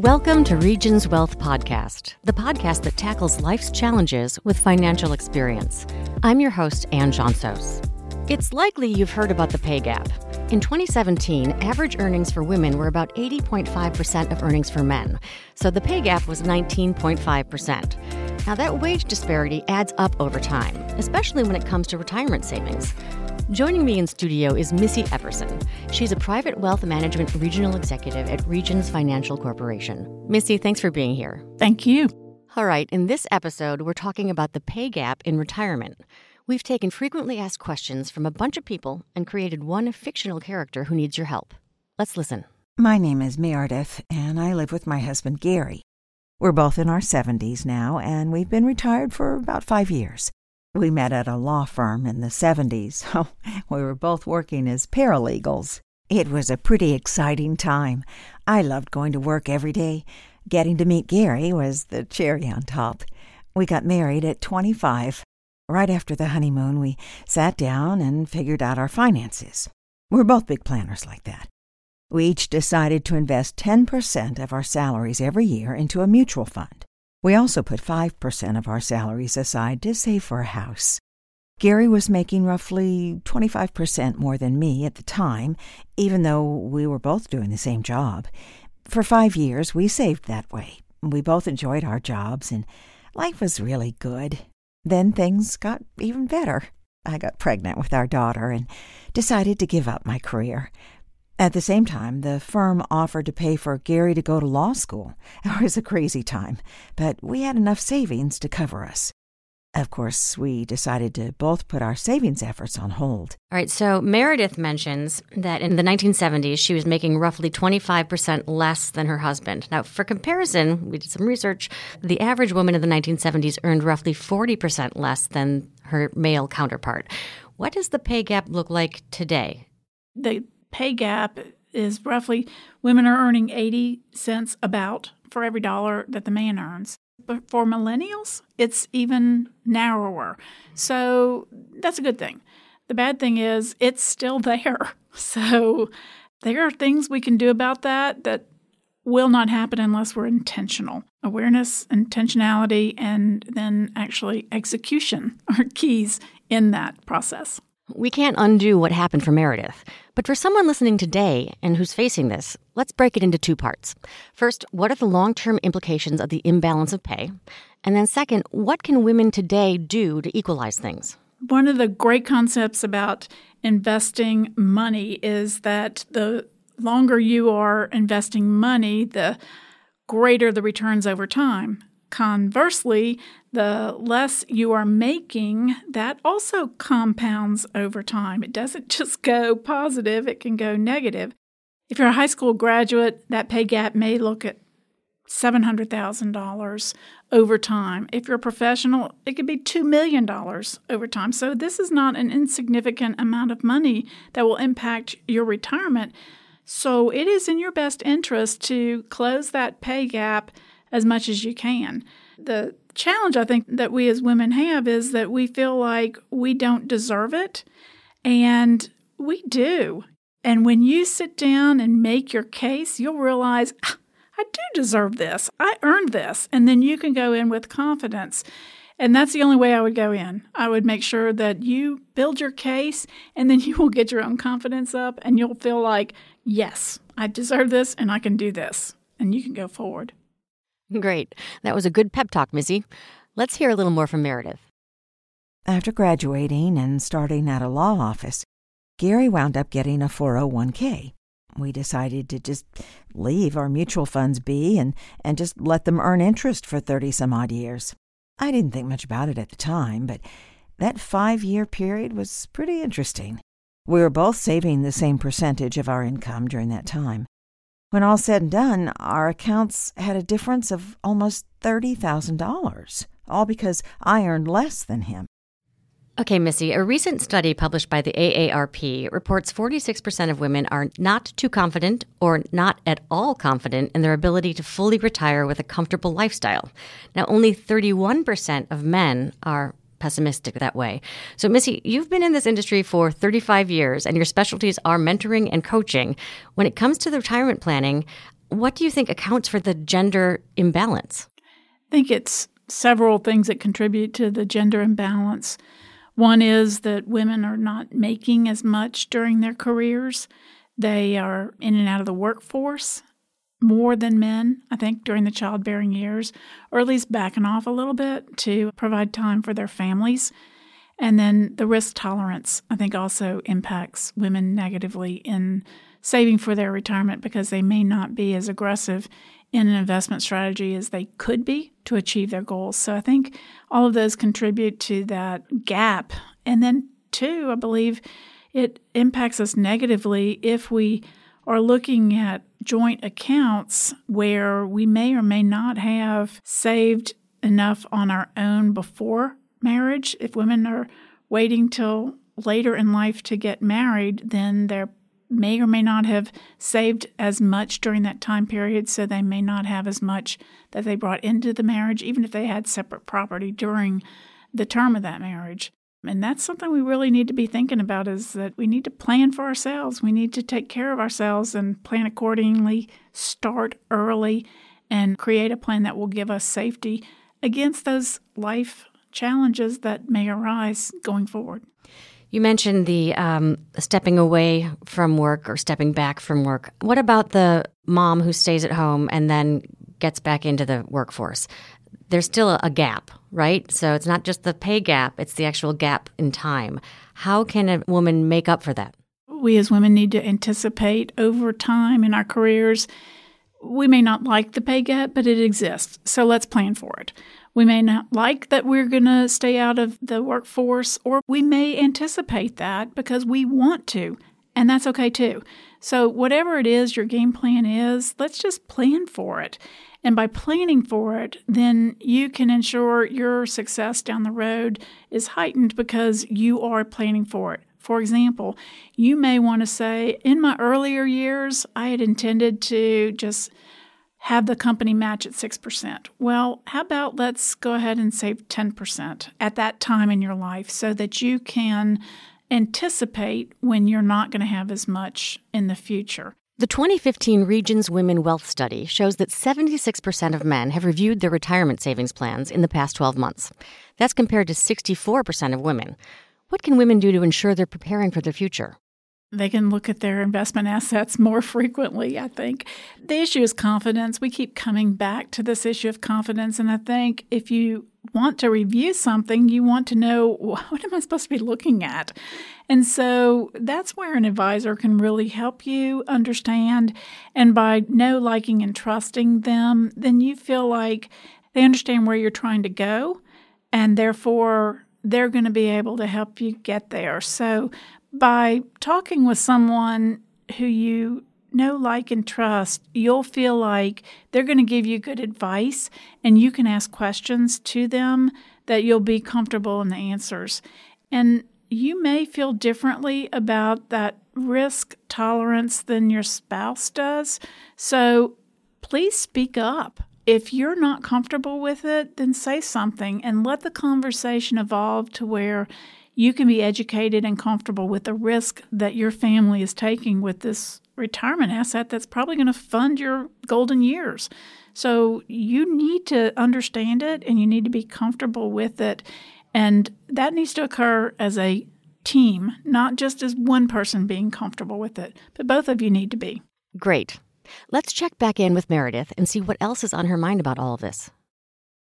Welcome to Regions Wealth Podcast, the podcast that tackles life's challenges with financial experience. I'm your host, Ann Johnsos. It's likely you've heard about the pay gap. In 2017, average earnings for women were about 80.5% of earnings for men, so the pay gap was 19.5%. Now, that wage disparity adds up over time, especially when it comes to retirement savings. Joining me in studio is Missy Epperson. She's a private wealth management regional executive at Regions Financial Corporation. Missy, thanks for being here. Thank you. All right, in this episode, we're talking about the pay gap in retirement. We've taken frequently asked questions from a bunch of people and created one fictional character who needs your help. Let's listen. My name is Meredith, and I live with my husband Gary. We're both in our 70s now, and we've been retired for about five years. We met at a law firm in the 70s. Oh, we were both working as paralegals. It was a pretty exciting time. I loved going to work every day. Getting to meet Gary was the cherry on top. We got married at 25. Right after the honeymoon, we sat down and figured out our finances. We're both big planners like that. We each decided to invest 10% of our salaries every year into a mutual fund. We also put 5% of our salaries aside to save for a house. Gary was making roughly 25% more than me at the time, even though we were both doing the same job. For five years, we saved that way. We both enjoyed our jobs, and life was really good. Then things got even better. I got pregnant with our daughter and decided to give up my career. At the same time, the firm offered to pay for Gary to go to law school. It was a crazy time, but we had enough savings to cover us. Of course, we decided to both put our savings efforts on hold. All right, so Meredith mentions that in the 1970s, she was making roughly 25% less than her husband. Now, for comparison, we did some research. The average woman in the 1970s earned roughly 40% less than her male counterpart. What does the pay gap look like today? The pay gap is roughly women are earning 80 cents about for every dollar that the man earns. But for millennials, it's even narrower. So that's a good thing. The bad thing is it's still there. So there are things we can do about that that will not happen unless we're intentional. Awareness, intentionality, and then actually execution are keys in that process. We can't undo what happened for Meredith. But for someone listening today and who's facing this, let's break it into two parts. First, what are the long term implications of the imbalance of pay? And then, second, what can women today do to equalize things? One of the great concepts about investing money is that the longer you are investing money, the greater the returns over time. Conversely, the less you are making, that also compounds over time. It doesn't just go positive, it can go negative. If you're a high school graduate, that pay gap may look at $700,000 over time. If you're a professional, it could be $2 million over time. So, this is not an insignificant amount of money that will impact your retirement. So, it is in your best interest to close that pay gap as much as you can. The challenge I think that we as women have is that we feel like we don't deserve it, and we do. And when you sit down and make your case, you'll realize, ah, I do deserve this. I earned this. And then you can go in with confidence. And that's the only way I would go in. I would make sure that you build your case and then you will get your own confidence up and you'll feel like, yes, I deserve this and I can do this. And you can go forward. Great. That was a good pep talk, Missy. Let's hear a little more from Meredith. After graduating and starting at a law office, Gary wound up getting a 401k. We decided to just leave our mutual funds be and, and just let them earn interest for 30 some odd years. I didn't think much about it at the time, but that five year period was pretty interesting. We were both saving the same percentage of our income during that time. When all said and done, our accounts had a difference of almost $30,000, all because I earned less than him. Okay, Missy, a recent study published by the AARP reports 46% of women are not too confident or not at all confident in their ability to fully retire with a comfortable lifestyle. Now, only 31% of men are pessimistic that way. So, Missy, you've been in this industry for 35 years and your specialties are mentoring and coaching. When it comes to the retirement planning, what do you think accounts for the gender imbalance? I think it's several things that contribute to the gender imbalance. One is that women are not making as much during their careers. They are in and out of the workforce more than men, I think, during the childbearing years, or at least backing off a little bit to provide time for their families. And then the risk tolerance, I think, also impacts women negatively in saving for their retirement because they may not be as aggressive in an investment strategy as they could be to achieve their goals. So I think all of those contribute to that gap. And then, two, I believe it impacts us negatively if we are looking at joint accounts where we may or may not have saved enough on our own before marriage. If women are waiting till later in life to get married, then they may or may not have saved as much during that time period, so they may not have as much that they brought into the marriage, even if they had separate property during the term of that marriage. And that's something we really need to be thinking about is that we need to plan for ourselves. We need to take care of ourselves and plan accordingly, start early, and create a plan that will give us safety against those life challenges that may arise going forward. You mentioned the um, stepping away from work or stepping back from work. What about the mom who stays at home and then gets back into the workforce? There's still a gap, right? So it's not just the pay gap, it's the actual gap in time. How can a woman make up for that? We as women need to anticipate over time in our careers. We may not like the pay gap, but it exists. So let's plan for it. We may not like that we're going to stay out of the workforce, or we may anticipate that because we want to, and that's okay too. So, whatever it is your game plan is, let's just plan for it. And by planning for it, then you can ensure your success down the road is heightened because you are planning for it. For example, you may want to say, in my earlier years, I had intended to just have the company match at 6%. Well, how about let's go ahead and save 10% at that time in your life so that you can anticipate when you're not going to have as much in the future. The 2015 Regions Women Wealth Study shows that 76% of men have reviewed their retirement savings plans in the past 12 months. That's compared to 64% of women. What can women do to ensure they're preparing for their future? They can look at their investment assets more frequently, I think. The issue is confidence. We keep coming back to this issue of confidence. And I think if you want to review something, you want to know what am I supposed to be looking at? And so that's where an advisor can really help you understand. And by know, liking, and trusting them, then you feel like they understand where you're trying to go. And therefore, they're going to be able to help you get there. So by talking with someone who you know, like, and trust, you'll feel like they're going to give you good advice and you can ask questions to them that you'll be comfortable in the answers. And you may feel differently about that risk tolerance than your spouse does. So please speak up. If you're not comfortable with it, then say something and let the conversation evolve to where you can be educated and comfortable with the risk that your family is taking with this retirement asset that's probably going to fund your golden years. So you need to understand it and you need to be comfortable with it. And that needs to occur as a team, not just as one person being comfortable with it, but both of you need to be. Great. Let's check back in with Meredith and see what else is on her mind about all of this.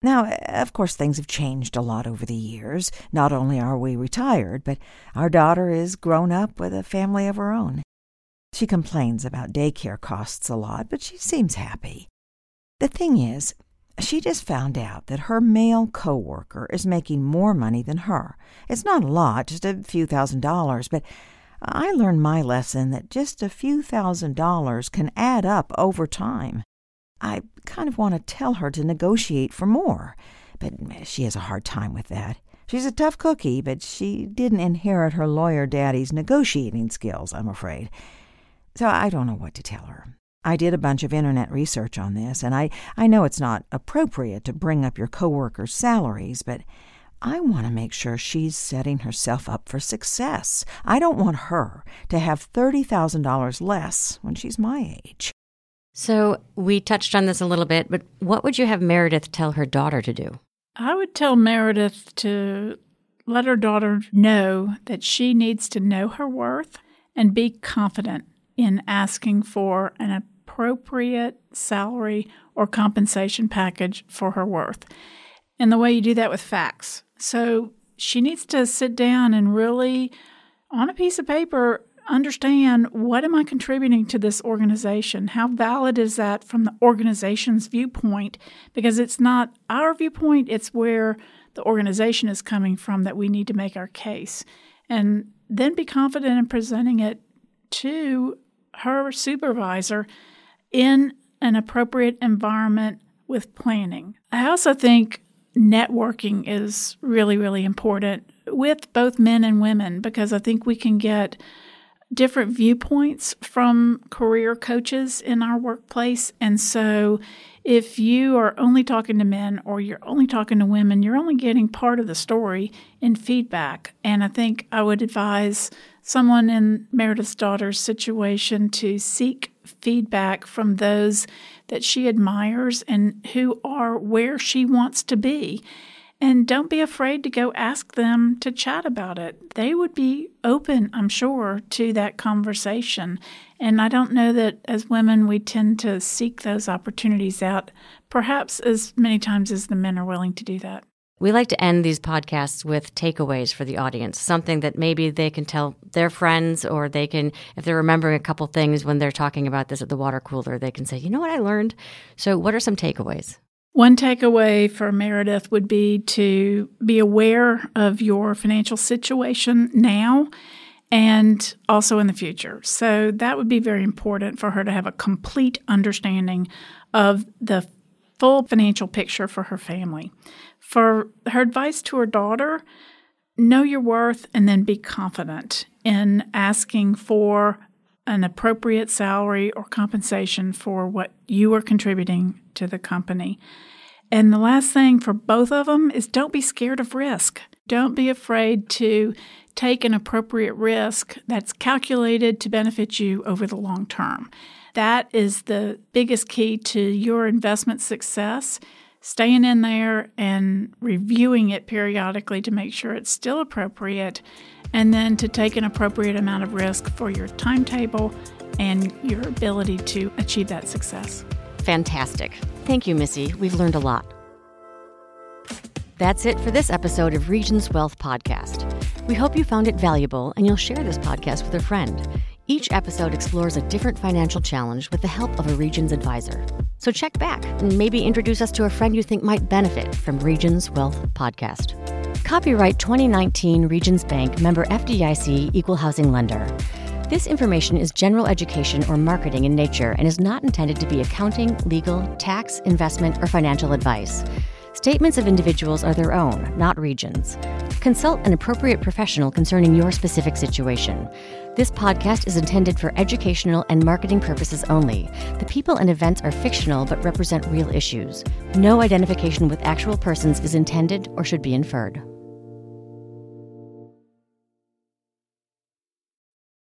Now, of course, things have changed a lot over the years. Not only are we retired, but our daughter is grown up with a family of her own. She complains about daycare costs a lot, but she seems happy. The thing is, she just found out that her male coworker is making more money than her. It's not a lot, just a few thousand dollars, but I learned my lesson that just a few thousand dollars can add up over time. I kind of want to tell her to negotiate for more, but she has a hard time with that. She's a tough cookie, but she didn't inherit her lawyer daddy's negotiating skills, I'm afraid. So I don't know what to tell her. I did a bunch of internet research on this, and I, I know it's not appropriate to bring up your coworkers' salaries, but I want to make sure she's setting herself up for success. I don't want her to have $30,000 less when she's my age. So we touched on this a little bit, but what would you have Meredith tell her daughter to do? I would tell Meredith to let her daughter know that she needs to know her worth and be confident in asking for an appropriate salary or compensation package for her worth. And the way you do that with facts. So she needs to sit down and really, on a piece of paper, understand what am I contributing to this organization? How valid is that from the organization's viewpoint? Because it's not our viewpoint, it's where the organization is coming from that we need to make our case. And then be confident in presenting it to her supervisor in an appropriate environment with planning. I also think networking is really, really important with both men and women because I think we can get different viewpoints from career coaches in our workplace. And so, if you are only talking to men or you're only talking to women, you're only getting part of the story in feedback. And I think I would advise someone in Meredith's daughter's situation to seek feedback from those that she admires and who are where she wants to be. And don't be afraid to go ask them to chat about it. They would be open, I'm sure, to that conversation. And I don't know that as women we tend to seek those opportunities out, perhaps as many times as the men are willing to do that. We like to end these podcasts with takeaways for the audience, something that maybe they can tell their friends, or they can, if they're remembering a couple things when they're talking about this at the water cooler, they can say, you know what I learned? So, what are some takeaways? One takeaway for Meredith would be to be aware of your financial situation now and also in the future. So that would be very important for her to have a complete understanding of the full financial picture for her family. For her advice to her daughter, know your worth and then be confident in asking for an appropriate salary or compensation for what you are contributing to the company. And the last thing for both of them is don't be scared of risk. Don't be afraid to take an appropriate risk that's calculated to benefit you over the long term. That is the biggest key to your investment success. Staying in there and reviewing it periodically to make sure it's still appropriate, and then to take an appropriate amount of risk for your timetable and your ability to achieve that success. Fantastic. Thank you, Missy. We've learned a lot. That's it for this episode of Regions Wealth Podcast. We hope you found it valuable and you'll share this podcast with a friend. Each episode explores a different financial challenge with the help of a Regions advisor. So check back and maybe introduce us to a friend you think might benefit from Regions Wealth Podcast. Copyright 2019 Regions Bank member FDIC Equal Housing Lender. This information is general education or marketing in nature and is not intended to be accounting, legal, tax, investment, or financial advice. Statements of individuals are their own, not regions. Consult an appropriate professional concerning your specific situation. This podcast is intended for educational and marketing purposes only. The people and events are fictional but represent real issues. No identification with actual persons is intended or should be inferred.